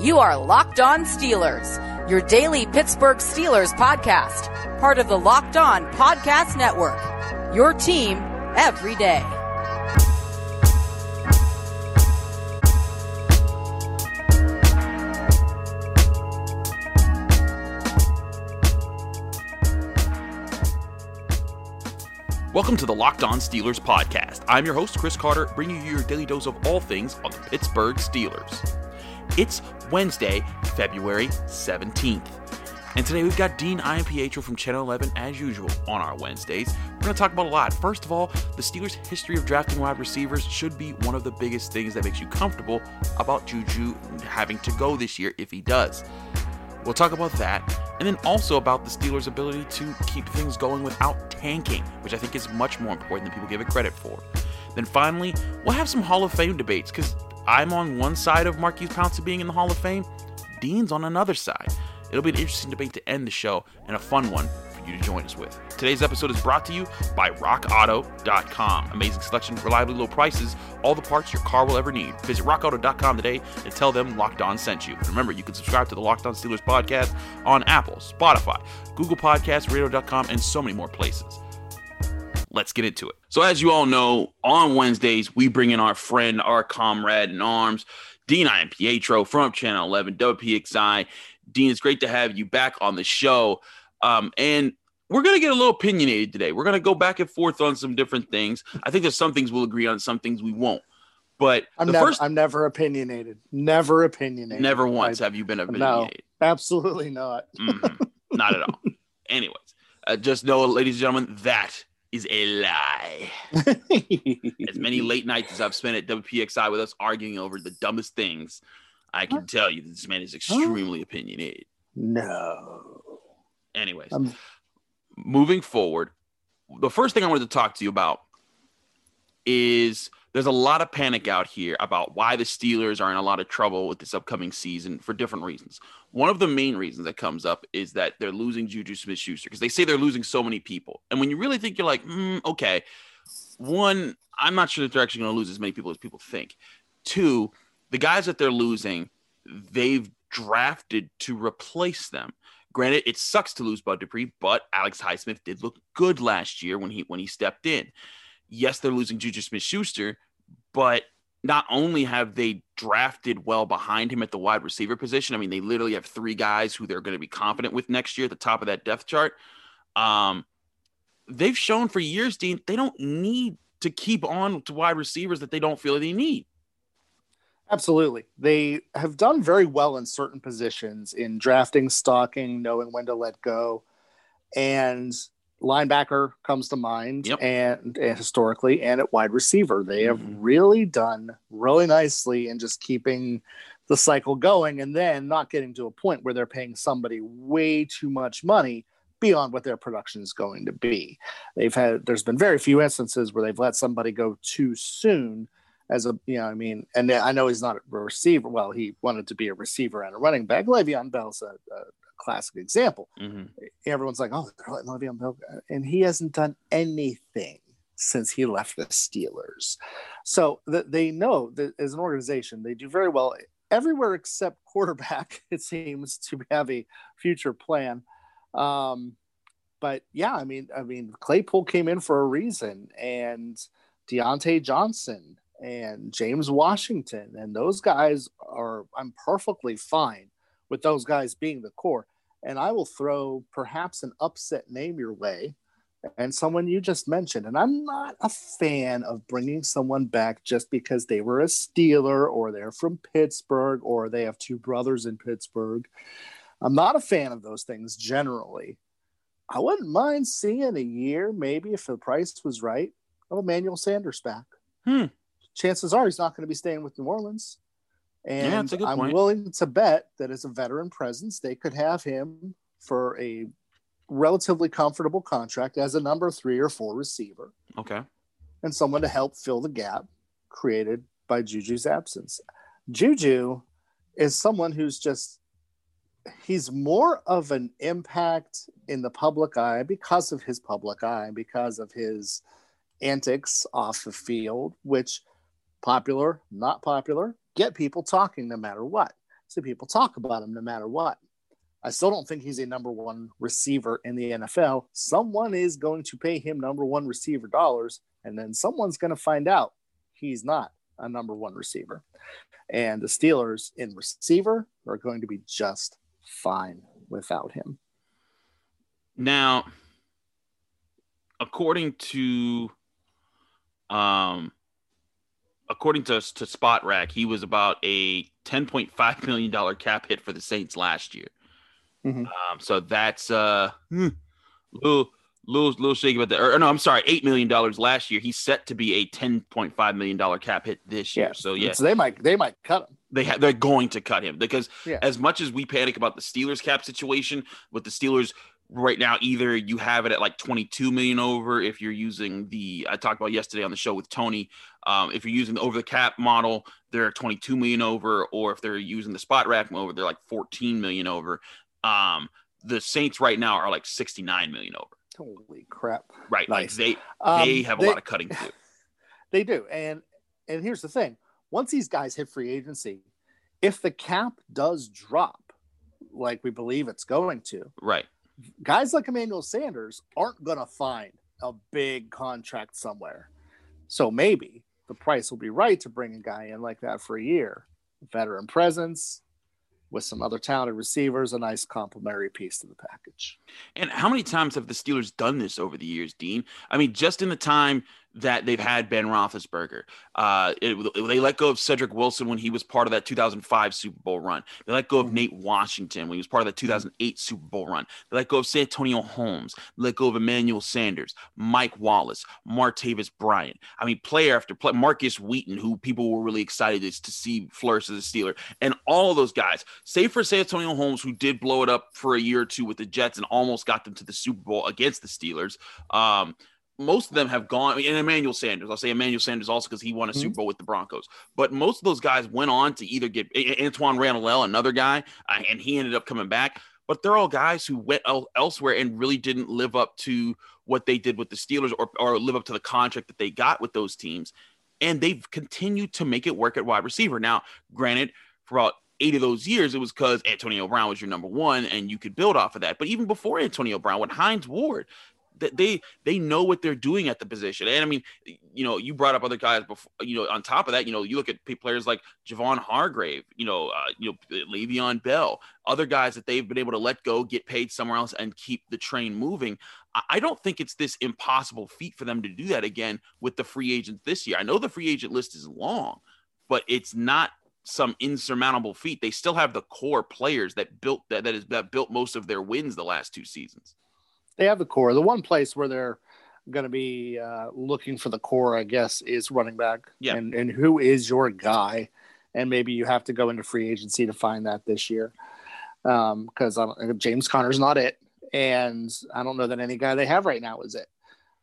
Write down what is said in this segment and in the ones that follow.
You are Locked On Steelers, your daily Pittsburgh Steelers podcast, part of the Locked On Podcast Network. Your team every day. Welcome to the Locked On Steelers podcast. I'm your host, Chris Carter, bringing you your daily dose of all things on the Pittsburgh Steelers. It's Wednesday, February 17th. And today we've got Dean Iampietro from Channel 11 as usual on our Wednesdays. We're going to talk about a lot. First of all, the Steelers' history of drafting wide receivers should be one of the biggest things that makes you comfortable about Juju having to go this year if he does. We'll talk about that, and then also about the Steelers' ability to keep things going without tanking, which I think is much more important than people give it credit for. Then finally, we'll have some Hall of Fame debates because I'm on one side of Maurkice Pouncey being in the Hall of Fame, Dean's on another side. It'll be an interesting debate to end the show and a fun one for you to join us with. Today's episode is brought to you by RockAuto.com. Amazing selection, reliably low prices, all the parts your car will ever need. Visit RockAuto.com today and tell them Locked On sent you. And remember, you can subscribe to the Locked On Steelers podcast on Apple, Spotify, Google Podcasts, Radio.com, and so many more places. Let's get into it. So, as you all know, on Wednesdays, we bring in our friend, our comrade in arms, Dean Iampietro from Channel 11, WPXI. Dean, it's great to have you back on the show. Um, and we're going to get a little opinionated today. We're going to go back and forth on some different things. I think there's some things we'll agree on, some things we won't. But I'm the never, first, I'm never opinionated. Never opinionated. never once I- have you been no, opinionated. absolutely not. Mhm. Not at all. Anyways, uh, just know, ladies and gentlemen, that is a lie. As many late nights as I've spent at WPXI with us arguing over the dumbest things, I can tell you that this man is extremely opinionated. no. Anyways, Um, moving forward, the first thing I wanted to talk to you about is there's a lot of panic out here about why the Steelers are in a lot of trouble with this upcoming season for different reasons. One of the main reasons that comes up is that they're losing Juju Smith Schuster because they say they're losing so many people. And when you really think you're like, mm, okay, one, I'm not sure that they're actually going to lose as many people as people think. Two, the guys that they're losing, they've drafted to replace them. Granted, it sucks to lose Bud Dupree, but Alex Highsmith did look good last year when he when he stepped in. Yes, they're losing Juju Smith Schuster, but not only have they drafted well behind him at the wide receiver position, I mean, they literally have three guys who they're going to be confident with next year at the top of that depth chart. Um, they've shown for years, Dean, they don't need to keep on to wide receivers that they don't feel they need. Absolutely. They have done very well in certain positions in drafting, stocking, knowing when to let go. And linebacker comes to mind Yep. and, and historically and at wide receiver. They have Mhm. really done really nicely in just keeping the cycle going and then not getting to a point where they're paying somebody way too much money beyond what their production is going to be. They've had there's been very few instances where they've let somebody go too soon as a you know I mean and I know he's not a receiver well he wanted to be a receiver and a running back Le'Veon Bell's a classic example. Mhm. everyone's like oh they're letting Le'Veon Bell go," and he hasn't done anything since he left the Steelers. So th- they know that as an organization they do very well everywhere except quarterback. It seems to have a future plan. Um but yeah I mean I mean Claypool came in for a reason and Diontae Johnson and James Washington and those guys are I'm perfectly fine with those guys being the core and I will throw perhaps an upset name your way and someone you just mentioned and I'm not a fan of bringing someone back just because they were a Steeler or they're from Pittsburgh or they have two brothers in Pittsburgh I'm not a fan of those things generally I wouldn't mind seeing a year maybe if the price was right of Emmanuel Sanders back Hmm. chances are he's not going to be staying with New Orleans. And Yeah, that's a good I'm point. willing to bet that as a veteran presence, they could have him for a relatively comfortable contract as a number three or four receiver Okay. and someone to help fill the gap created by Juju's absence. Juju is someone who's just he's more of an impact in the public eye because of his public eye, because of his antics off the field, which popular, not popular, get people talking no matter what. So people talk about him no matter what. I still don't think he's a number one receiver in the NFL. Someone is going to pay him number one receiver dollars, and then someone's going to find out he's not a number one receiver. And the Steelers in receiver are going to be just fine without him. Now, according to um according to to Spotrac, he was about a ten point five million dollar cap hit for the Saints last year. Mm-hmm. Um, so that's uh, hmm, little little little shaky about that. Or, or, no, I'm sorry, eight million dollars last year. He's set to be a ten point five million dollar cap hit this year. Yeah. So yeah, so they might they might cut him. They ha- they're going to cut him because yeah. as much as we panic about the Steelers cap situation, with the Steelers right now either you have it at like 22 million over if you're using the i talked about yesterday on the show with tony um, if you're using the over the cap model they're 22 million over or if they're using the Spotrac over they're like 14 million over. Um, the saints right now are like 69 million over. Holy crap. Right nice. like they they um, have a they, lot of cutting to do. They do and and here's the thing. Once these guys hit free agency if the cap does drop like we believe it's going to right guys like Emmanuel Sanders aren't going to find a big contract somewhere. So maybe the price will be right to bring a guy in like that for a year. Veteran presence with some other talented receivers, a nice complementary piece to the package. And how many times have the Steelers done this over the years, Dean? I mean, just in the time that they've had Ben Roethlisberger. Uh, it, they let go of Cedric Wilson when he was part of that 2005 Super Bowl run. They let go of mm-hmm. Nate Washington when he was part of that 2008 Super Bowl run. They let go of Santonio Holmes. They let go of Emmanuel Sanders, Mike Wallace, Martavis Bryant. I mean, player after player, Markus Wheaton, who people were really excited to see flourish as a Steeler, and all of those guys, save for Santonio Holmes, who did blow it up for a year or two with the Jets and almost got them to the Super Bowl against the Steelers. Um, most of them have gone. and Emmanuel Sanders, I'll say Emmanuel Sanders also because he won a mm-hmm. Super Bowl with the Broncos. But most of those guys went on to either get Antwaan Randle, another guy, uh, and he ended up coming back. But they're all guys who went el- elsewhere and really didn't live up to what they did with the Steelers or, or live up to the contract that they got with those teams. And they've continued to make it work at wide receiver. Now, granted, for about eight of those years, it was because Antonio Brown was your number one and you could build off of that. But even before Antonio Brown, with Hines Ward, they they know what they're doing at the position. And I mean, you know, you brought up other guys before. You know, on top of that, you know, you look at players like Javon Hargrave, you know, uh, you know, Le'Veon Bell, other guys that they've been able to let go, get paid somewhere else, and keep the train moving. I don't think it's this impossible feat for them to do that again with the free agents this year. I know the free agent list is long, but it's not some insurmountable feat. They still have the core players that built that that is that built most of their wins the last two seasons they have the core. The one place where they're going to be uh, looking for the core, I guess, is running back. Yeah. And and who is your guy? And maybe you have to go into free agency to find that this year, because um, James Conner's not it, and I don't know that any guy they have right now is it.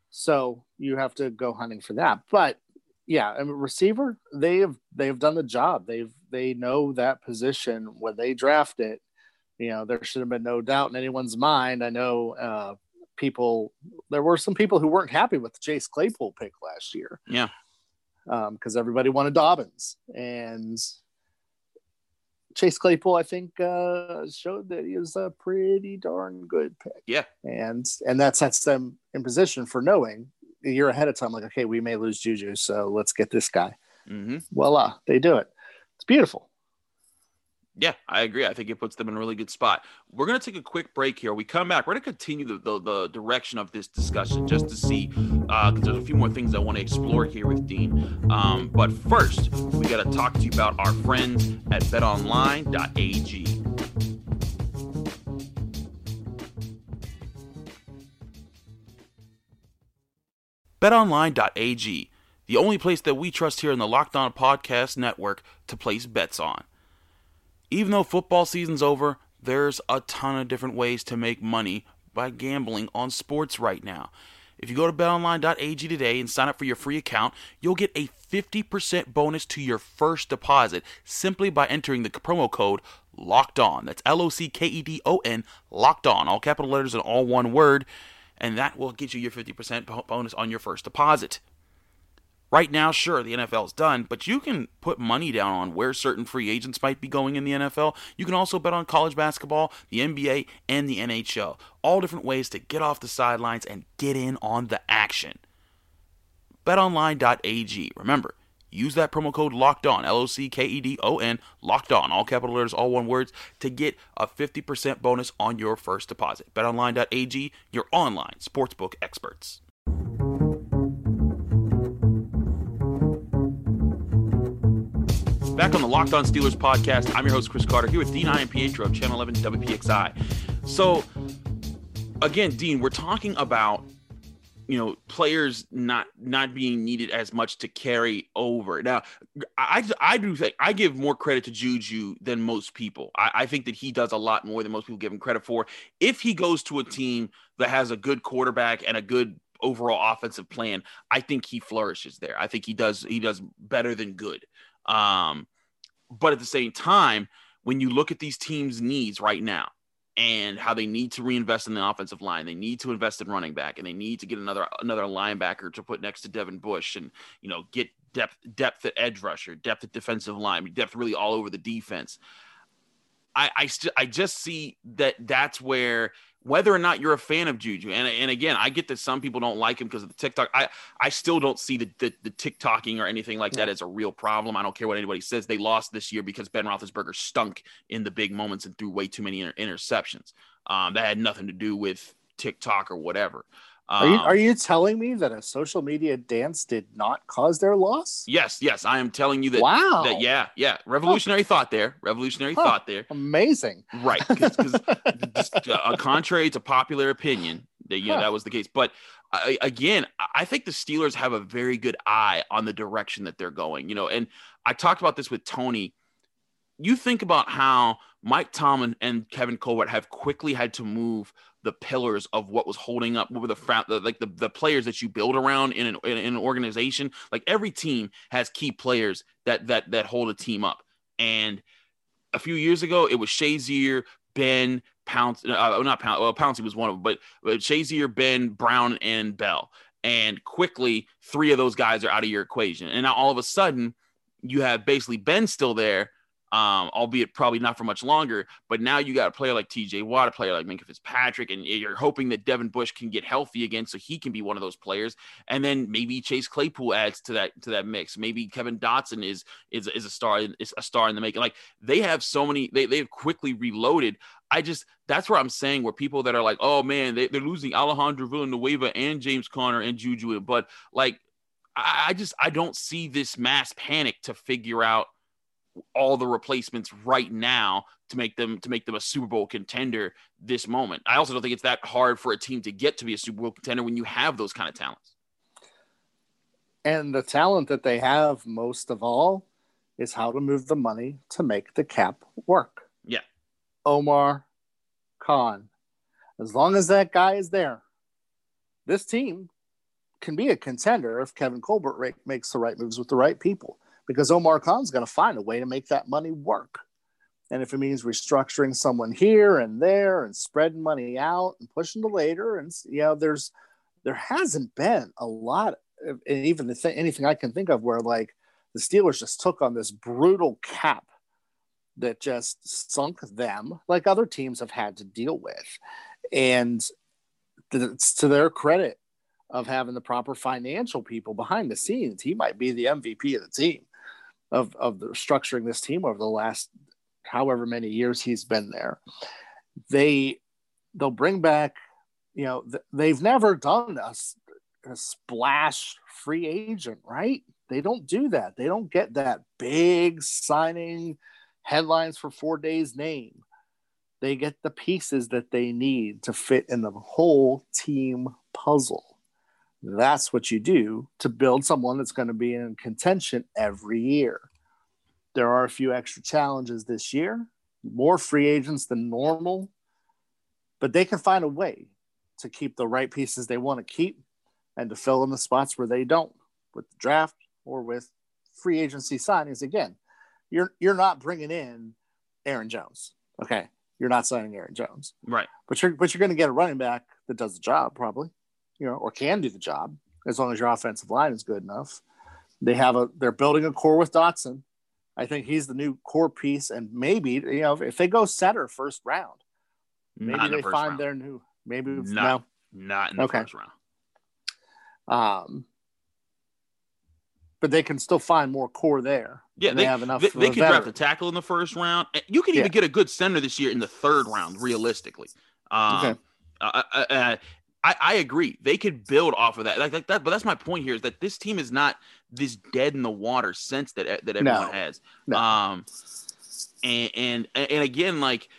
So you have to go hunting for that. But yeah, I mean, receiver, they have they have done the job. They've they know that position when they draft it you know, there should have been no doubt in anyone's mind. I know uh, people, there were some people who weren't happy with the Chase Claypool pick last year. Yeah. Because um, everybody wanted Dobbins. And Chase Claypool, I think, uh, showed that he was a pretty darn good pick. Yeah. And and that sets them in position for knowing a year ahead of time, like, okay, we may lose Juju, so let's get this guy. Mm-hmm. Voila, they do it. It's beautiful. Yeah, I agree. I think it puts them in a really good spot. We're going to take a quick break here. We come back. We're going to continue the, the, the, direction of this discussion just to see, because uh, there's a few more things I want to explore here with Dean. Um, but first, we got to talk to you about our friends at betonline.ag. BetOnline.ag, the only place that we trust here in the Locked On Podcast Network to place bets on. Even though football season's over, there's a ton of different ways to make money by gambling on sports right now. If you go to betonline.ag today and sign up for your free account, you'll get a 50% bonus to your first deposit simply by entering the promo code locked on. That's L O C K E D O N, locked on, all capital letters and all one word, and that will get you your 50% bonus on your first deposit. Right now, sure, the NFL's done, but you can put money down on where certain free agents might be going in the NFL. You can also bet on college basketball, the NBA, and the NHL. All different ways to get off the sidelines and get in on the action. BetOnline.ag. Remember, use that promo code locked on, L O C K E D O N, locked on, all capital letters, all one words, to get a 50% bonus on your first deposit. BetOnline.ag, your online sportsbook experts. Back on the Locked On Steelers podcast, I'm your host, Chris Carter, here with Dean Iampietro of Channel 11 WPXI. So, again, Dean, we're talking about you know players not not being needed as much to carry over. Now i i do think i give more credit to juju than most people. I, I, think that he does a lot more than most people give him credit for. If he goes to a team that has a good quarterback and a good overall offensive plan i think he flourishes there. I think he does he does better than good. Um but at the same time when you look at these teams needs right now and how they need to reinvest in the offensive line. They need to invest in running back, and they need to get another another linebacker to put next to Devin Bush, and you know get depth depth at edge rusher, depth at defensive line, depth really all over the defense. I I, st- I just see that that's where whether or not you're a fan of Juju. And, and again, I get that some people don't like him because of the TikTok. I, I still don't see the, the, the TikToking or anything like that as a real problem. I don't care what anybody says. They lost this year because Ben Roethlisberger stunk in the big moments and threw way too many inter- interceptions. Um, that had nothing to do with TikTok or whatever. Are you, are um, you telling me that a social media dance did not cause their loss? Yes, yes, I am telling you that. Wow. That, yeah, yeah. Revolutionary huh. thought there. Revolutionary huh. thought there. Amazing. Right. Because uh, contrary to popular opinion, that you know huh. that was the case. But I, again, I think the Steelers have a very good eye on the direction that they're going. You know, and I talked about this with Tony. You think about how Mike Tomlin and Kevin Colbert have quickly had to move the pillars of what was holding up what were the, the like the, the players that you build around in an, in an organization like every team has key players that that that hold a team up and a few years ago it was Shazier, Ben, Pounce, uh, not Pounce, well, Pouncey was one of them, but, but Shazier, Ben, Brown, and Bell. And quickly, three of those guys are out of your equation. And now all of a sudden, you have basically Ben still there, um, albeit probably not for much longer. But now you got a player like TJ Watt, a player like Minkah Fitzpatrick, and you're hoping that Devin Bush can get healthy again so he can be one of those players. And then maybe Chase Claypool adds to that to that mix. Maybe Kevin Dotson is is is a star is a star in the making. Like they have so many, they they've quickly reloaded. I just that's where I'm saying where people that are like, oh man, they, they're losing Alejandro Villanueva and James Conner and Juju, but like I, I just I don't see this mass panic to figure out all the replacements right now to make them to make them a Super Bowl contender this moment. I also don't think it's that hard for a team to get to be a Super Bowl contender when you have those kind of talents. And the talent that they have most of all is how to move the money to make the cap work. Yeah. Omar Khan. As long as that guy is there, this team can be a contender if Kevin Colbert makes the right moves with the right people because Omar Khan's going to find a way to make that money work. And if it means restructuring someone here and there and spreading money out and pushing to later, and you know, there's there hasn't been a lot, of, and even the th- anything I can think of where like the Steelers just took on this brutal cap that just sunk them, like other teams have had to deal with, and it's to their credit of having the proper financial people behind the scenes. He might be the MVP of the team of of the structuring this team over the last however many years he's been there. They they'll bring back, you know, th- they've never done a, a splash free agent, right? They don't do that. They don't get that big signing headlines for four days name. They get the pieces that they need to fit in the whole team puzzle. That's what you do to build someone that's going to be in contention every year. There are a few extra challenges this year, more free agents than normal, but they can find a way to keep the right pieces they want to keep and to fill in the spots where they don't with the draft or with free agency signings. Again, you're you're not bringing in Aaron Jones. Okay, you're not signing Aaron Jones. Right. But you're but you're going to get a running back that does the job probably you know, or can do the job as long as your offensive line is good enough. They have a they're building a core with Dotson. I think he's the new core piece, and maybe you know if they go center first round, maybe they find round. their new maybe not, no not in the okay. first round. Um, but they can still find more core there. Yeah, they, they, have enough. They, they can draft a tackle in the first round. You can even yeah. get a good center this year in the third round, realistically. Um, okay. Uh, uh, uh, I, I agree. They could build off of that, like, like, that. But that's my point here: is that this team is not this dead in the water sense that that everyone no. has. No. Um, and and and again, like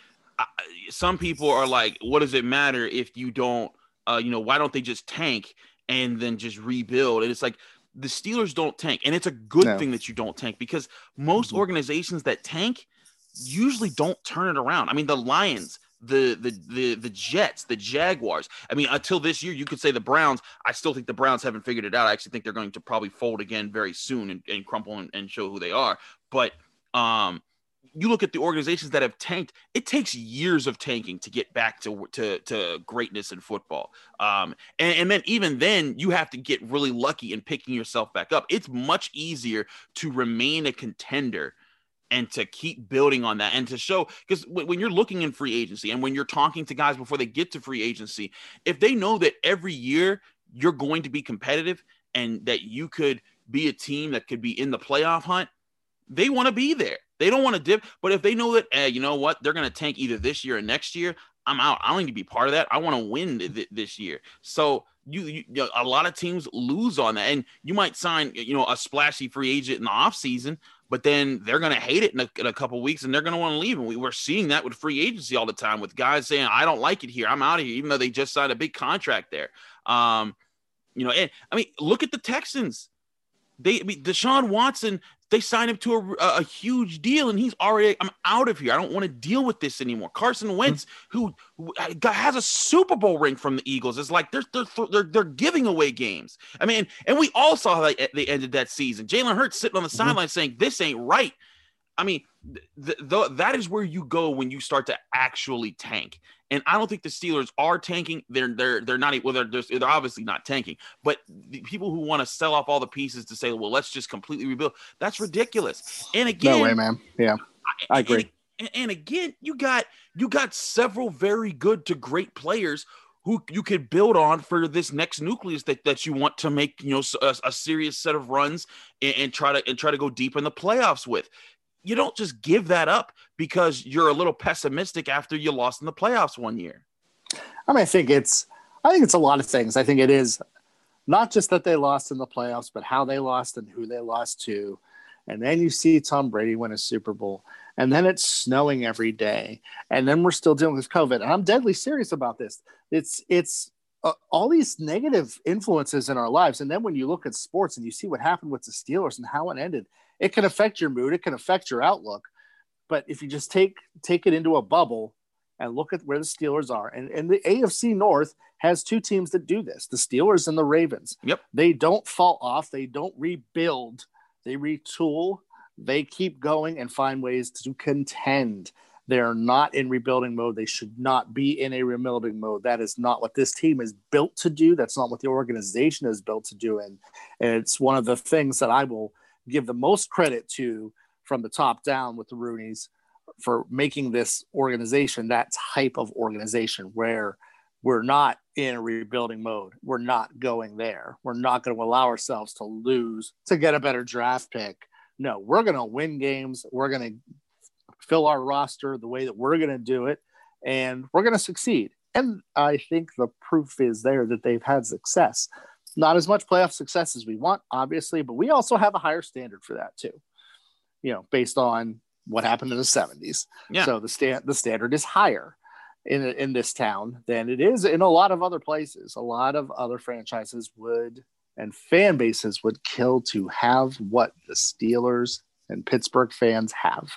some people are like, "What does it matter if you don't? Uh, you know, why don't they just tank and then just rebuild?" And it's like the Steelers don't tank, and it's a good no. thing that you don't tank because most mm-hmm. organizations that tank usually don't turn it around. I mean, the Lions, the the the the Jets, the Jaguars. I mean, until this year, you could say the Browns. I still think the Browns haven't figured it out. I actually think they're going to probably fold again very soon and, and crumple and, and show who they are. But um, you look at the organizations that have tanked, it takes years of tanking to get back to to, to greatness in football. Um, and, and, then even then, you have to get really lucky in picking yourself back up. It's much easier to remain a contender and to keep building on that and to show because when you're looking in free agency and when you're talking to guys before they get to free agency, if they know that every year you're going to be competitive and that you could be a team that could be in the playoff hunt, they want to be there. They don't want to dip. But if they know that, eh, you know what, they're going to tank either this year or next year, I'm out. I don't need to be part of that. I want to win th- this year. So you, you, a lot of teams lose on that, and you might sign, you know, a splashy free agent in the offseason, but then they're going to hate it in a, in a couple weeks and they're going to want to leave. And we, we're seeing that with free agency all the time with guys saying, I don't like it here. I'm out of here, even though they just signed a big contract there. Um, you know, and I mean, look at the Texans. They, I mean, Deshaun Watson they signed him to a, a, huge deal, and he's already. I'm out of here. I don't want to deal with this anymore. Carson Wentz, mm-hmm. who, who has a Super Bowl ring from the Eagles, is like they're they're they're, they're giving away games. I mean, and we all saw how they, they ended that season. Jalen Hurts sitting on the mm-hmm. sideline saying, "This ain't right." I mean, th- th- that is where you go when you start to actually tank. And I don't think the Steelers are tanking. They're they're they're not well. They're they're obviously not tanking. But the people who want to sell off all the pieces to say, well, let's just completely rebuild. That's ridiculous. And again, no way, man. Yeah, I, I agree. And, and, again, you got you got several very good to great players who you could build on for this next nucleus that, that you want to make you know a, a serious set of runs and, and, try to and try to go deep in the playoffs with you don't just give that up because you're a little pessimistic after you lost in the playoffs one year. I mean, I think it's I think it's a lot of things. I think it is not just that they lost in the playoffs, but how they lost and who they lost to. And then you see Tom Brady win a Super Bowl. And then it's snowing every day. And then we're still dealing with COVID. And I'm deadly serious about this. It's it's uh, all these negative influences in our lives. And then when you look at sports and you see what happened with the Steelers and how it ended, it can affect your mood, it can affect your outlook. But if you just take take it into a bubble and look at where the Steelers are, and, and the AFC North has two teams that do this: the Steelers and the Ravens. Yep. They don't fall off, they don't rebuild, they retool, they keep going and find ways to contend. They're not in rebuilding mode. They should not be in a rebuilding mode. That is not what this team is built to do. That's not what the organization is built to do. And, and it's one of the things that I will give the most credit to from the top down with the Rooneys for making this organization that type of organization where we're not in a rebuilding mode. We're not going there. We're not going to allow ourselves to lose to get a better draft pick. No, we're going to win games. We're going to fill our roster the way that we're going to do it, and we're going to succeed. And I think the proof is there that they've had success. Not as much playoff success as we want, obviously, but we also have a higher standard for that too. You know, based on what happened in the 70s. Yeah. So the stand the standard is higher in in this town than it is in a lot of other places. A lot of other franchises would and fan bases would kill to have what the Steelers and Pittsburgh fans have.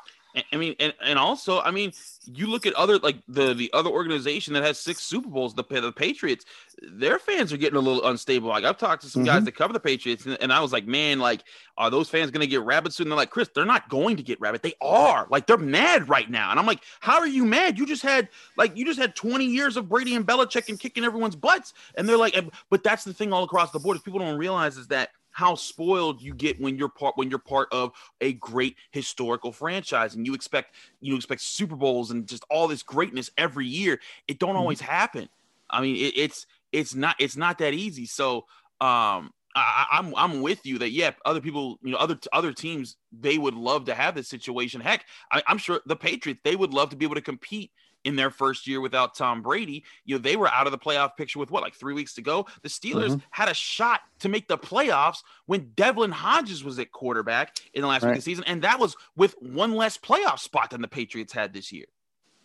I mean, and, and also, I mean, you look at other like the the other organization that has six Super Bowls, the the Patriots. Their fans are getting a little unstable. Like I've talked to some mm-hmm. guys that cover the Patriots, and, and, I was like, man, like, are those fans going to get rabid soon? And they're like, Chris, they're not going to get rabid. They are. Like they're mad right now, and I'm like, how are you mad? You just had like you just had 20 years of Brady and Belichick and kicking everyone's butts, and they're like, but that's the thing all across the board is people don't realize is that how spoiled you get when you're part when you're part of a great historical franchise and you expect you expect Super Bowls and just all this greatness every year. It don't mm-hmm. always happen. I mean, it, it's it's not it's not that easy. So um I, am I'm, I'm with you that yeah, other people, you know, other other teams, they would love to have this situation. Heck, I, I'm sure the Patriots, they would love to be able to compete in their first year without Tom Brady. You know, they were out of the playoff picture with what, like three weeks to go. The Steelers mm-hmm. had a shot to make the playoffs when Devlin Hodges was at quarterback in the last right. week of the season, and that was with one less playoff spot than the Patriots had this year.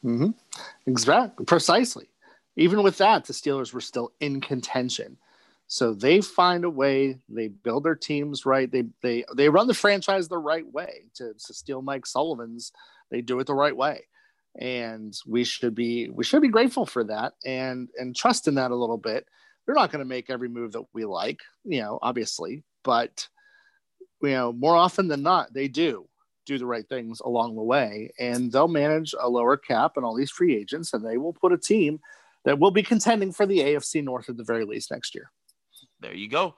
Mm-hmm. Exactly, precisely. Even with that, the Steelers were still in contention. So they find a way. They build their teams right. They they they run the franchise the right way. To, to steal Mike Sullivan's, they do it the right way, and we should be we should be grateful for that and and trust in that a little bit. They're not going to make every move that we like, you know, obviously, but you know, more often than not, they do do the right things along the way, and they'll manage a lower cap and all these free agents, and they will put a team that will be contending for the AFC North at the very least next year. There you go.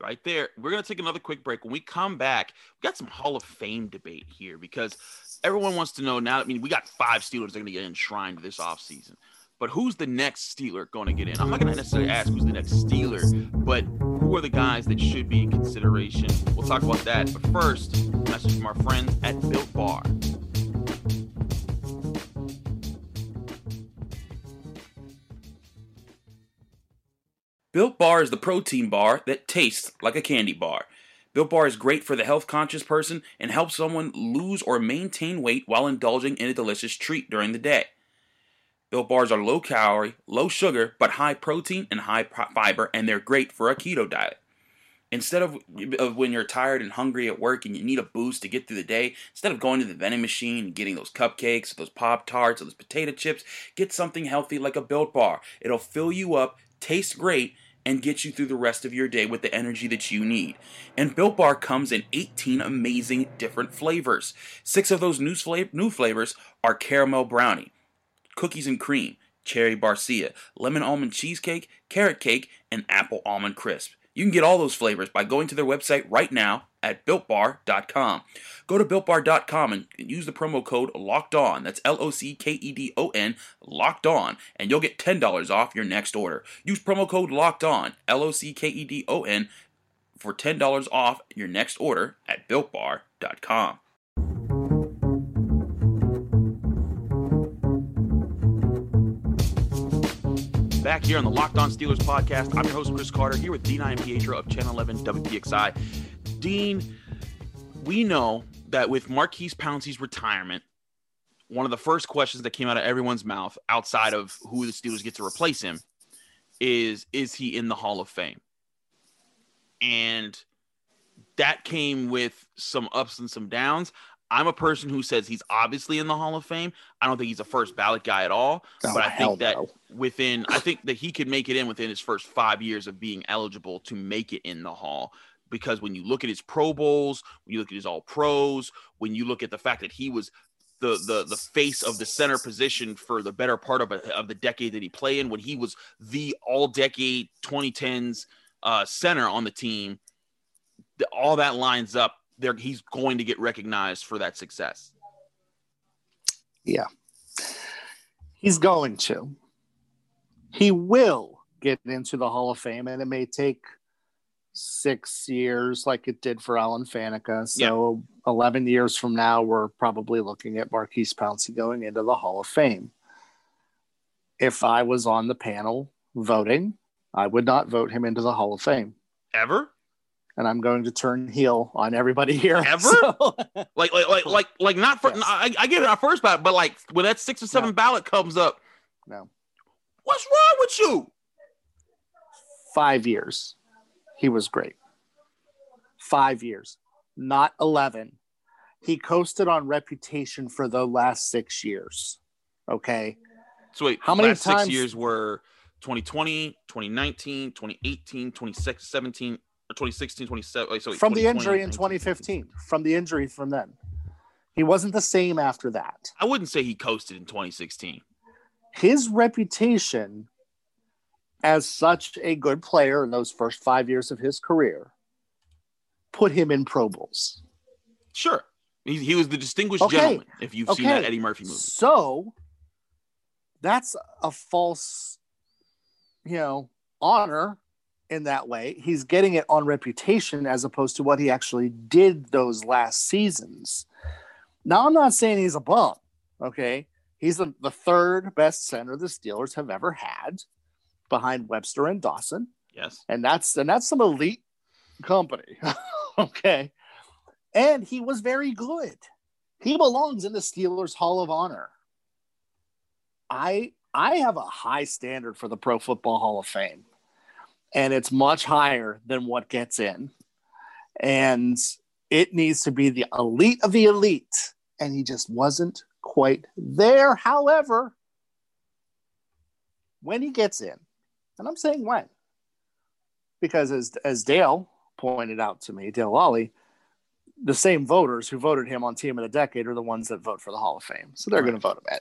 Right there. We're going to take another quick break. When we come back, we got some Hall of Fame debate here because everyone wants to know now. I mean, we got five Steelers that are going to get enshrined this offseason. But who's the next Steeler going to get in? I'm not going to necessarily ask who's the next Steeler, but who are the guys that should be in consideration? We'll talk about that. But first, message from our friends at Built Bar. Built Bar is the protein bar that tastes like a candy bar. Built Bar is great for the health conscious person and helps someone lose or maintain weight while indulging in a delicious treat during the day. Built Bars are low calorie, low sugar, but high protein and high fiber, and they're great for a keto diet. Instead of, of when you're tired and hungry at work and you need a boost to get through the day, instead of going to the vending machine and getting those cupcakes, those Pop Tarts, or those potato chips, get something healthy like a Built Bar. It'll fill you up, taste great, and get you through the rest of your day with the energy that you need. And Built Bar comes in 18 amazing different flavors. Six of those new, new flavors are caramel brownie, cookies and cream, cherry barcia, lemon almond cheesecake, carrot cake, and apple almond crisp. You can get all those flavors by going to their website right now at builtbar.com. Go to builtbar.com and use the promo code locked on. That's L O C K E D O N, locked on, and you'll get $10 off your next order. Use promo code locked on, L O C K E D O N, for $10 off your next order at builtbar.com. Back here on the Locked On Steelers podcast, I'm your host, Chris Carter, here with Dean Pietro of Channel 11 WPXI. Dean, we know that with Maurkice Pouncey's retirement, one of the first questions that came out of everyone's mouth outside of who the Steelers get to replace him is is he in the Hall of Fame? And that came with some ups and some downs. I'm a person who says he's obviously in the Hall of Fame. I don't think he's a first ballot guy at all. Oh, but I think that no. within, I think that he could make it in within his first five years of being eligible to make it in the Hall. Because when you look at his Pro Bowls, when you look at his All Pros, when you look at the fact that he was the the the face of the center position for the better part of, a, of the decade that he played in, when he was the all decade 2010s uh, center on the team, the, all that lines up there he's going to get recognized for that success. Yeah. He's going to. He will get into the Hall of Fame, and it may take six years like it did for Alan Faneca. So yeah. 11 years from now, we're probably looking at Maurkice Pouncey going into the Hall of Fame. If I was on the panel voting, I would not vote him into the Hall of Fame. Ever? and I'm going to turn heel on everybody here. Ever? So. like, like, like, like, like, not for. Yes. I, I, get it our first ballot, but like when that six or seven no. ballot comes up, no. What's wrong with you? Five years, he was great. Five years, not eleven. He coasted on reputation for the last six years. Okay. So wait, how many times? Six years were 2020, 2019, 2018, 2017, 2016, 27. So from the injury in 2015, from the injury from then, he wasn't the same after that. I wouldn't say he coasted in 2016. His reputation as such a good player in those first five years of his career put him in Pro Bowls. Sure. He, he was the distinguished Okay. gentleman, if you've seen that Eddie Murphy movie. So that's a false, you know, honor in that way. He's getting it on reputation as opposed to what he actually did those last seasons. Now, I'm not saying he's a bum, okay? He's the, the third best center the Steelers have ever had behind Webster and Dawson. Yes. And that's and that's some elite company. okay. And he was very good. He belongs in the Steelers Hall of Honor. I I have a high standard for the Pro Football Hall of Fame. And it's much higher than what gets in. And it needs to be the elite of the elite. And he just wasn't quite there. However, when he gets in, and I'm saying when, because as as Dale pointed out to me, Dale Lolley, the same voters who voted him on Team of the Decade are the ones that vote for the Hall of Fame. So they're Right. going to vote him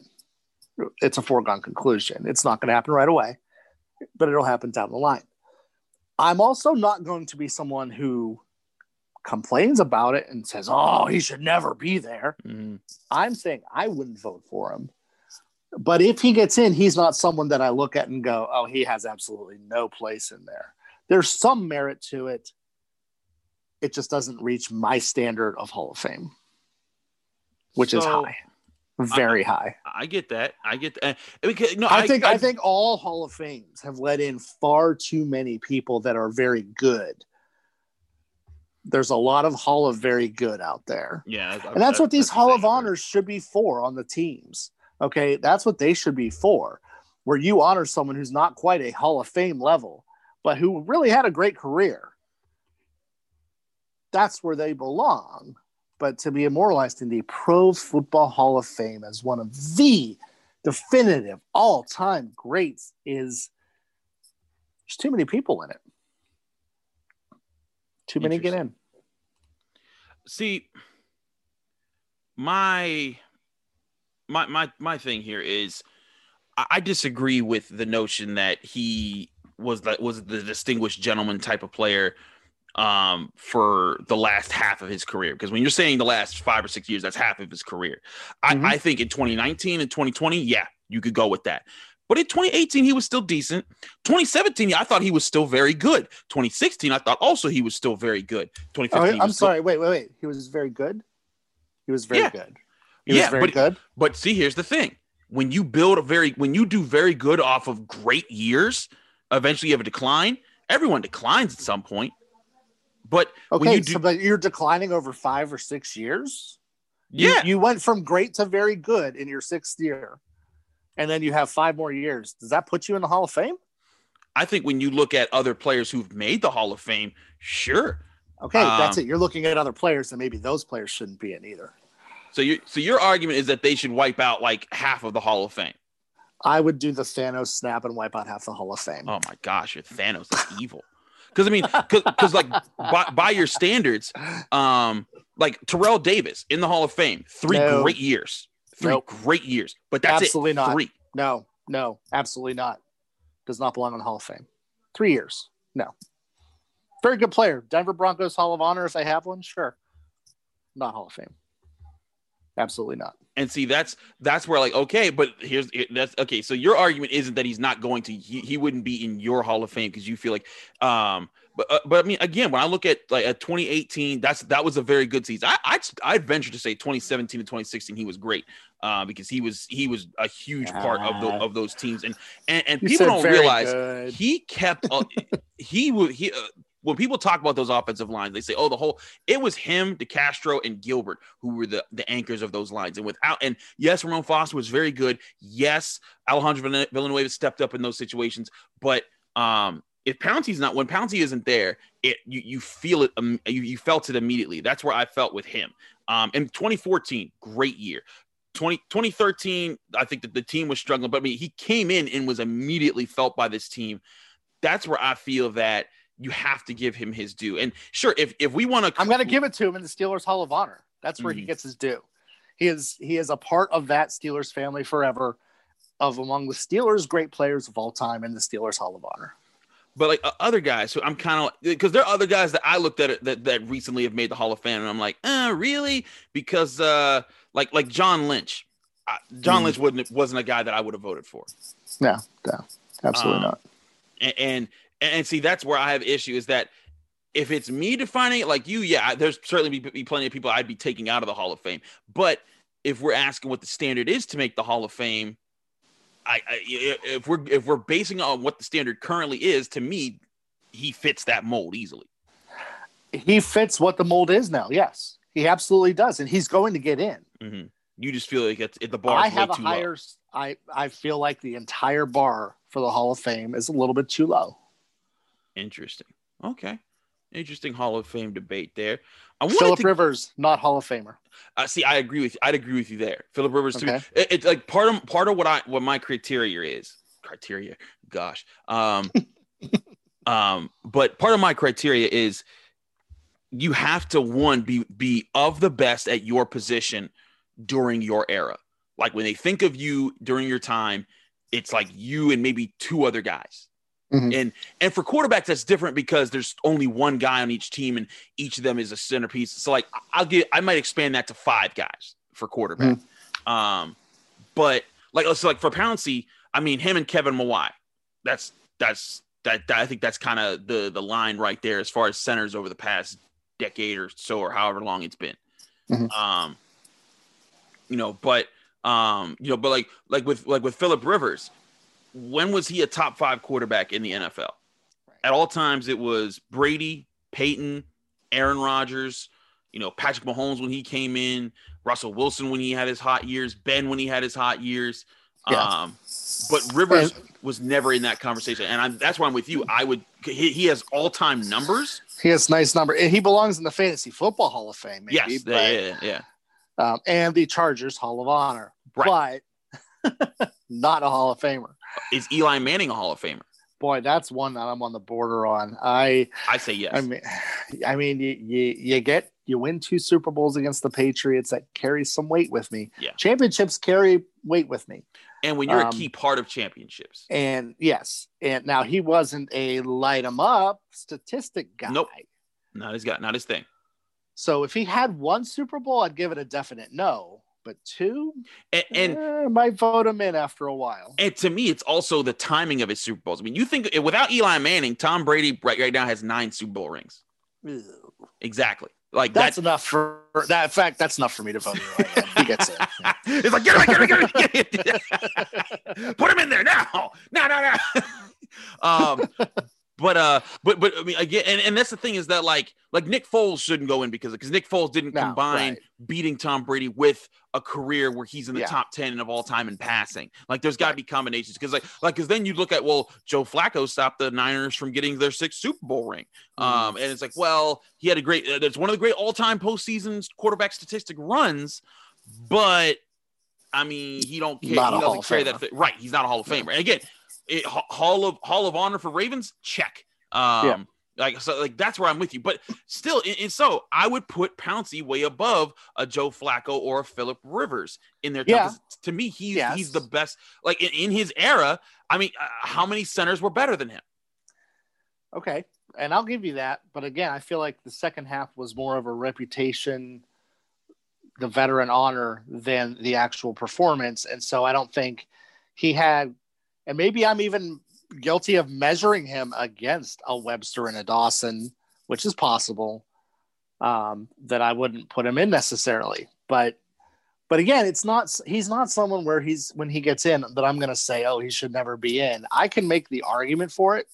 in. It's a foregone conclusion. It's not going to happen right away, but it'll happen down the line. I'm also not going to be someone who complains about it and says, "Oh, he should never be there." Mhm. I'm saying I wouldn't vote for him. But if he gets in, he's not someone that I look at and go, oh, he has absolutely no place in there. There's some merit to it. It just doesn't reach my standard of Hall of Fame, which is high, very high. I get that. I get that. Because, no, I, think I, think all Hall of Fames have let in far too many people that are very good. There's a lot of Hall of very good out there. Yeah, and that's what these the Hall of Honors should be for on the teams. Okay, that's what they should be for, where you honor someone who's not quite a Hall of Fame level, but who really had a great career. That's where they belong. But to be immortalized in the Pro Football Hall of Fame as one of the definitive all time greats is there's too many people in it. Too many get in. See, my my my my thing here is I, I disagree with the notion that he was the was the distinguished gentleman type of player um for the last half of his career because when you're saying the last five or six years that's half of his career Mhm. I, I think in 2019 and 2020 yeah you could go with that but in 2018 he was still decent 2017 i thought he was still very good 2016 i thought also he was still very good 2015 Oh, I'm still- sorry. Wait, wait, wait. He was very good. He was very Yeah. good. He Yeah, was very but- good. But see, here's the thing: when you build a very, when you do very good off of great years, eventually you have a decline. Everyone declines at some point. But when Okay, you do, so but you're declining over five or six years. You- yeah, you, went from great to very good in your sixth year, and then you have five more years. Does that put you in the Hall of Fame? I think when you look at other players who've made the Hall of Fame, sure. Okay, that's Um, it. You're looking at other players, and maybe those players shouldn't be in either. So you, so your argument is that they should wipe out like half of the Hall of Fame. I would do the Thanos snap and wipe out half the Hall of Fame. Oh my gosh, you're Thanos. is evil. Because I mean, because like by, by your standards, um, like Terrell Davis in the Hall of Fame, three No. great years, three Nope. great years, but that's Absolutely it. not. Three. No, no, absolutely not. Does not belong in the Hall of Fame. Three years. No. Very good player. Denver Broncos Hall of Honor, if they have one, sure. Not Hall of Fame. Absolutely not. and see that's that's where like okay but here's that's okay so your argument isn't that he's not going to he, he wouldn't be in your hall of fame because you feel like um but uh, but i mean again when i look at like at 2018 that's that was a very good season i i'd, I'd venture to say 2017 to 2016 he was great uh because he was he was a huge part of the of those teams and and, and You people don't realize good. he kept uh, he would he uh, when people talk about those offensive lines, they say, "Oh, the whole." It was him, DeCastro, and Gilbert who were the the anchors of those lines. And without, and yes, Ramon Foster was very good. Yes, Alejandro Villanueva stepped up in those situations. But um, if Pouncey's not, when Pouncey isn't there, it you you feel it. Um, you, you felt it immediately. That's where I felt with him. Um, in 2014, great year. 20, 2013, I think that the team was struggling, but I mean, he came in and was immediately felt by this team. That's where I feel that you have to give him his due. And sure, if if we want to, I'm going to give it to him in the Steelers Hall of Honor. That's where he Mhm. gets his due. He is he is a part of that Steelers family forever, of among the Steelers great players of all time in the Steelers Hall of Honor. but like uh, other guys, who I'm kind of because there are other guys that I looked at that that recently have made the Hall of Fame, and I'm like, uh, really? Because uh, like like John Lynch, uh, John Mm. Lynch wouldn't wasn't a guy that I would have voted for. No, no, absolutely Um, not. and, and and see that's where I have issue is that if it's me defining it like you, yeah, there's certainly be, plenty of people I'd be taking out of the Hall of Fame. But if we're asking what the standard is to make the Hall of Fame, I, I if we're if we're basing on what the standard currently is, to me, he fits that mold easily. He fits what the mold is now. Yes, he absolutely does, and he's going to get in. hmm You just feel like it's it, the bar I have a too higher. low. I I feel like the entire bar for the Hall of Fame is a little bit too low. Interesting. Okay. Interesting Hall of Fame debate there. I Philip to Rivers, not Hall of Famer. Uh, see, I agree with you. I'd agree with you there. Philip Rivers too. Okay. It, it's like part of part of what I what my criteria is. Criteria, gosh. Um, um, but part of my criteria is you have to one be be of the best at your position during your era. Like when they think of you during your time, it's like you and maybe two other guys. Mhm. And and for quarterbacks, that's different because there's only one guy on each team, and each of them is a centerpiece. So like I'll get I might expand that to five guys for quarterback. Um, but like so like for Pouncey, I mean him and Kevin Mawae. That's that's that, that I think that's kind of the the line right there as far as centers over the past decade or so or however long it's been. Mhm. Um, you know, but um, you know, but like like with like with Philip Rivers, when was he a top five quarterback in the NFL? At all times, it was Brady, Peyton, Aaron Rodgers, you know, Patrick Mahomes when he came in, Russell Wilson when he had his hot years, Ben when he had his hot years. Yeah. Um, but Rivers was never in that conversation, and I'm that's why I'm with you. I would he, he has all time numbers. He has nice number. and He belongs in the Fantasy Football Hall of Fame, maybe, yes, but, yeah, yeah, yeah. um, and the Chargers Hall of Honor, Right. but not a Hall of Famer. Is Eli Manning a Hall of Famer? Boy, that's one that I'm on the border on. I, I say yes. I mean, I mean, you, you you get you win two Super Bowls against the Patriots. That carries some weight with me. Yeah. championships carry weight with me. and when you're um, a key part of championships, And yes, and now he wasn't a light him up statistic guy. Nope. not his guy, not his thing. So if he had one Super Bowl, I'd give it a definite no. But two, And and, eh, might vote him in after a while. and to me, it's also the timing of his Super Bowls. I mean, you think without Eli Manning, Tom Brady right, right now has nine Super Bowl rings. Ew. Exactly. Like That's that's enough for that. In fact, that's enough for me to vote Eli. He gets it. it's like get him, get him, get him, get him. Put him in there now. No, no, no. um, but uh, but but I mean again, and, and that's the thing is that like like Nick Foles shouldn't go in because because Nick Foles didn't No, combine right. beating Tom Brady with a career where he's in the Yeah. top ten of all time in passing. Like there's got to be combinations because like like because then you look at well Joe Flacco stopped the Niners from getting their sixth Super Bowl ring. Mm-hmm. Um, and it's like well he had a great uh, that's one of the great all time postseason quarterback statistic runs, but I mean he don't care. Not he doesn't carry that right. He's not a Hall of Famer. And again, it, Hall of Hall of Honor for Ravens check. Um, Yeah. like so like that's where I'm with you. But still, and, so I would put Pouncey way above a Joe Flacco or a Philip Rivers in there. Yeah. To me, he's Yes. he's the best. Like in, in his era, I mean, uh, how many centers were better than him? Okay, and I'll give you that. But again, I feel like the second half was more of a reputation, the veteran honor than the actual performance, and so I don't think he had. And maybe I'm even guilty of measuring him against a Webster and a Dawson, which is possible. Um, that I wouldn't put him in necessarily, but but again, it's not. He's not someone where he's when he gets in that I'm going to say, oh, he should never be in. I can make the argument for it,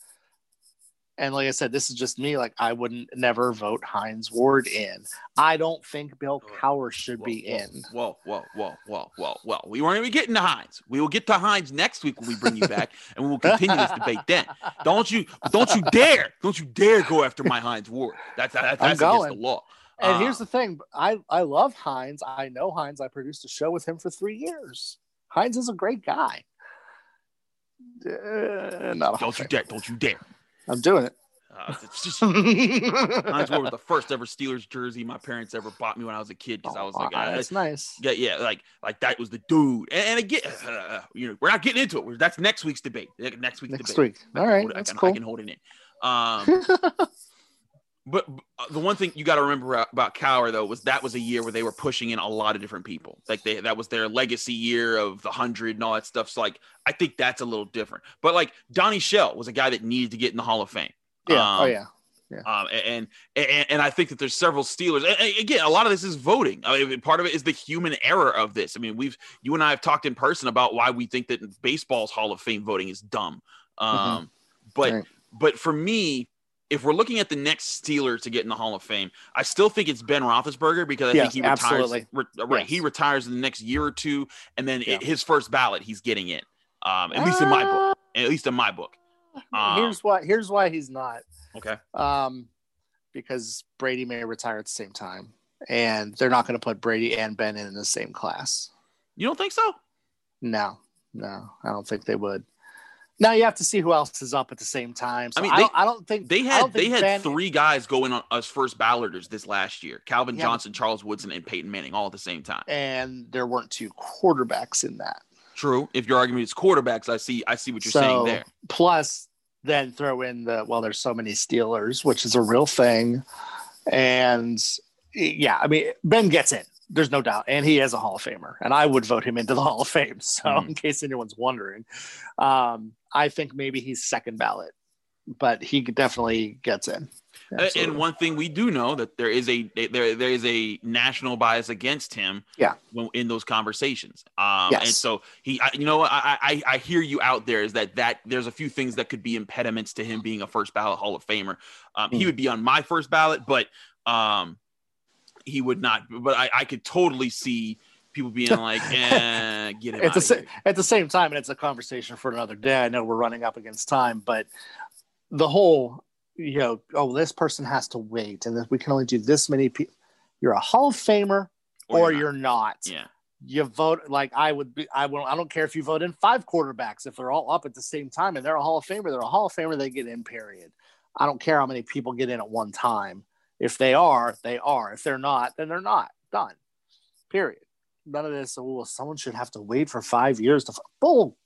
and like I said, this is just me. Like I wouldn't never vote Hines Ward in. I don't think Bill Cowher should be Whoa, in. Whoa, whoa, whoa, whoa, whoa, whoa. We weren't even getting to Hines. We will get to Hines next week when we bring you back, and we will continue this debate then. Don't you, don't you dare, don't you dare go after my Hines Ward. That's that, that's I'm against the law. And Uh, here's the thing: I I love Hines. I know Hines. I produced a show with him for three years. Hines is a great guy. Uh, Don't you dare, don't you dare. I'm doing it. Uh, it's just, Ward was the first ever Steelers jersey my parents ever bought me when I was a kid because I was like, Oh, uh, that's nice. yeah, yeah, like like that was the dude. And, and again, uh, you know, we're not getting into it. We're- That's next week's debate. Next week's Next debate. week. I All can right, hold it- I that's can, cool. I can hold it in. Um, but uh, the one thing you got to remember about- Cowher though was that was a year where they were pushing in a lot of different people. Like they that was their legacy year of the hundred and all that stuff. So like I think that's a little different. But like Donnie Shell was a guy that needed to get in the Hall of Fame. Yeah. Um, oh yeah. Um, and, and and I think that there's several Steelers. And, again, a lot of this is voting. I mean, part of it is the human error of this. I mean, we've you and I have talked in person about why we think that baseball's Hall of Fame voting is dumb. Um, but Right. but for me, if we're looking at the next Steeler to get in the Hall of Fame, I still think it's Ben Roethlisberger because I Yes, think he retires. absolutely. re- right, Yes. he retires in the next year or two, and then Yeah. his first ballot, he's getting in. Um, at least in my book. At least in my book. Um, here's why. Here's why he's not. Okay. Um, because Brady may retire at the same time, and they're not going to put Brady and Ben in the same class. You don't think so? No, no, I don't think they would. Now you have to see who else is up at the same time. So I mean, they- I, don't, I don't think They had they had three guys going on as first balloters this last year: Calvin Yeah. Johnson, Charles Woodson, and Peyton Manning, all at the same time. and there weren't two quarterbacks in that. True. If your argument is quarterbacks, I see I see what you're so saying there. plus, then throw in the well, there's so many Steelers, which is a real thing, and yeah, I mean Ben gets in. There's no doubt, and he is a Hall of Famer, and I would vote him into the Hall of Fame. So, Mhm. in case anyone's wondering, um, I think maybe he's second ballot, but he definitely gets in. Absolutely. And one thing we do know that there is a there there is a national bias against him. Yeah. In those conversations. Um, Yes. And so he, I, you know, I, I I hear you out there. Is that that there's a few things that could be impediments to him being a first ballot Hall of Famer. Um, He Mm. would be on my first ballot, but um, he would not. But I I could totally see people being like, eh, get him at the, sa- at the same time, and it's a conversation for another day. I know we're running up against time, but the whole, you know, oh, this person has to wait, and we can only do this many people. You're a Hall of Famer, or, not. you're not. yeah. You vote like I would be. I will. I don't care if you vote in five quarterbacks if they're all up at the same time and they're a Hall of Famer. They're a Hall of Famer. They get in. Period. I don't care how many people get in at one time. If they are, they are. If they're not, then they're not. Done. Period. None of this. Oh, well, someone should have to wait for five years to. Bull.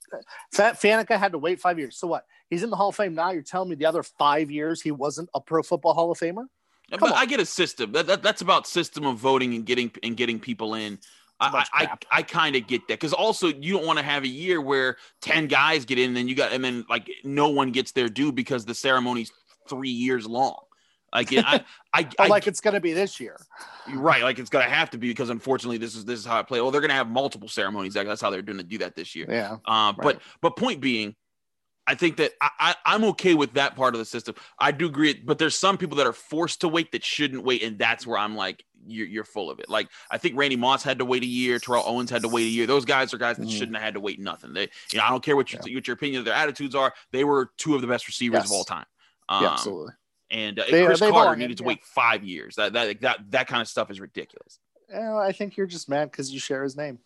Fat Faneca had to wait five years. So what? He's in the Hall of Fame now. You're telling me the other five years he wasn't a Pro Football Hall of Famer? Come but on. I get a system. That, that that's about system of voting and getting and getting people in. I I, I. Kind of get that because also you don't want to have a year where ten guys get in, and then you got and then like no one gets their due because the ceremony's three years long. Like I, I, I, like it's going to be this year. right. Like it's gonna have to be because unfortunately this is this is how I play. Well, they're gonna have multiple ceremonies. That's how they're going to do that this year. Yeah. Uh, But but point being, I think that I, I I'm okay with that part of the system. I do agree, but there's some people that are forced to wait that shouldn't wait, and that's where I'm like, you're you're full of it. Like I think Randy Moss had to wait a year, Terrell Owens had to wait a year. Those guys are guys that Mhm. shouldn't have had to wait nothing. They, you know, I don't care what your what your opinion of their attitudes are. They were two of the best receivers Yes. of all time. Um, yeah, absolutely. And uh, They- Cris Carter needed to yeah. wait five years. That that that that kind of stuff is ridiculous. Well, I think you're just mad because you share his name.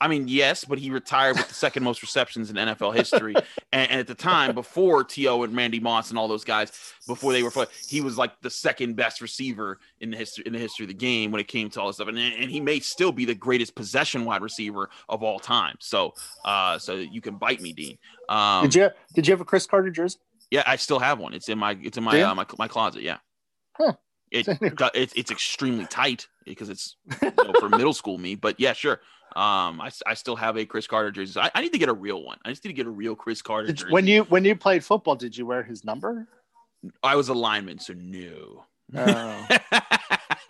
I mean, yes, but he retired with the second most receptions in NFL history. and, and at the time, before T.O. and Randy Moss and all those guys, before they were, he was like the second best receiver in the history in the history of the game when it came to all this stuff. And, and he may still be the greatest possession wide receiver of all time. So, uh, so you can bite me, Dean. Um, did you Did you have a Cris Carter jersey? Yeah, I still have one. It's in my it's in my uh, my, my closet. Yeah. Huh. It, it's it's extremely tight because it's you know, for middle school me. But yeah, sure. Um, I, I still have a Cris Carter jersey. I, I need to get a real one. I just need to get a real Cris Carter Did, jersey. when you when you played football, did you wear his number? I was a lineman, so no. Oh.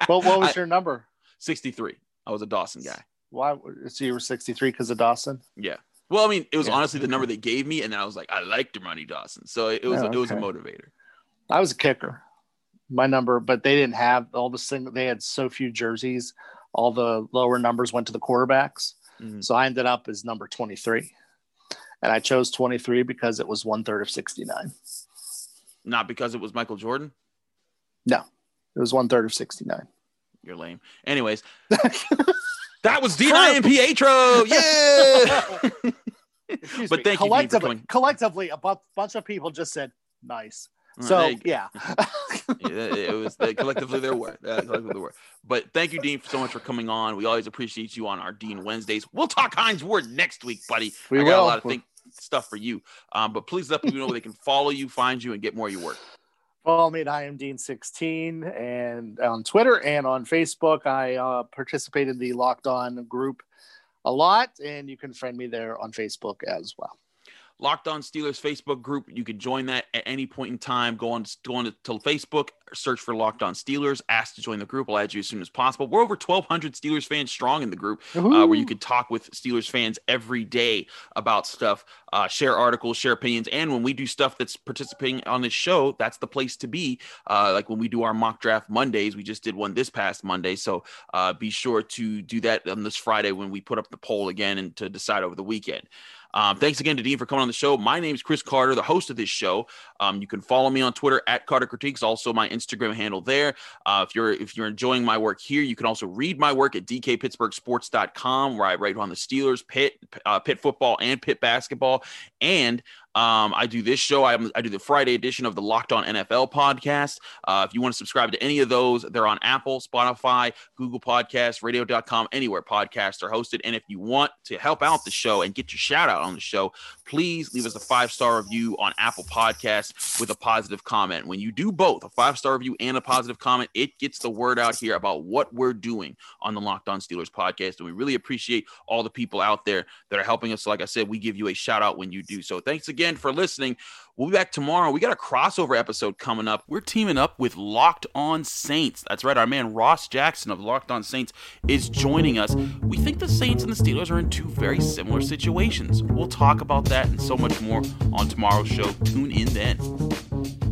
well, what was I- your number? 63. I was a Dawson guy. Why? So you were 63 because of Dawson? Yeah. Well, I mean, it was Yeah. honestly the number they gave me, and then I was like, I liked Ronnie Dawson, so it, was Oh, it was a motivator. I was a kicker. My number, but they didn't have all the single. They had so few jerseys. All the lower numbers went to the quarterbacks. Mhm. So I ended up as number 23. And I chose 23 because it was one third of 69. Not because it was Michael Jordan. No, it was one third of 69. You're lame. Anyways, that was Dean Iampietro. Yeah. But me. thank you, Dean, for collectively, coming. collectively, a bu- bunch of people just said nice. So yeah. it was they, collectively their word. Uh, collectively word. But thank you, Dean, so much for coming on. We always appreciate you on our Dean Wednesdays. We'll talk Hines Ward next week, buddy. We I will. got a lot of think, stuff for you. Um, but please let people know where they can follow you, find you, and get more of your work. Follow me at I am Dean 16 and on Twitter and on Facebook. I uh, participate in the Locked On group a lot, and you can friend me there on Facebook as well. Locked On Steelers Facebook group. You can join that at any point in time. Go on, go on to, to Facebook, search for Locked On Steelers. Ask to join the group. I'll add you as soon as possible. We're over 1,200 Steelers fans strong in the group, uh, where you can talk with Steelers fans every day about stuff, uh, share articles, share opinions, and when we do stuff that's participating on this show, that's the place to be. Uh, like when we do our mock draft Mondays, we just did one this past Monday, so uh, be sure to do that on this Friday when we put up the poll again and to decide over the weekend. Um, thanks again to Dean for coming on the show. My name is Chris Carter, the host of this show. Um, you can follow me on Twitter at Carter Critiques, also my Instagram handle there. Uh, if you're if you're enjoying my work here, you can also read my work at dkpittsburghsports.com, where I write on the Steelers, Pitt, uh, Pitt football, and Pitt basketball. And um, I do this show. I, I, do the Friday edition of the Locked On NFL podcast. Uh, if you want to subscribe to any of those, they're on Apple, Spotify, Google Podcasts, radio.com, anywhere podcasts are hosted. And if you want to help out the show and get your shout out on the show, please leave us a five star review on Apple Podcasts with a positive comment. When you do both, a five star review and a positive comment, it gets the word out here about what we're doing on the Locked On Steelers podcast. And we really appreciate all the people out there that are helping us. Like I said, we give you a shout out when you do so. Thanks again again for listening. We'll be back tomorrow. We got a crossover episode coming up. We're teaming up with Locked On Saints. That's right. Our man Ross Jackson of Locked On Saints is joining us. We think the Saints and the Steelers are in two very similar situations. We'll talk about that and so much more on tomorrow's show. Tune in then.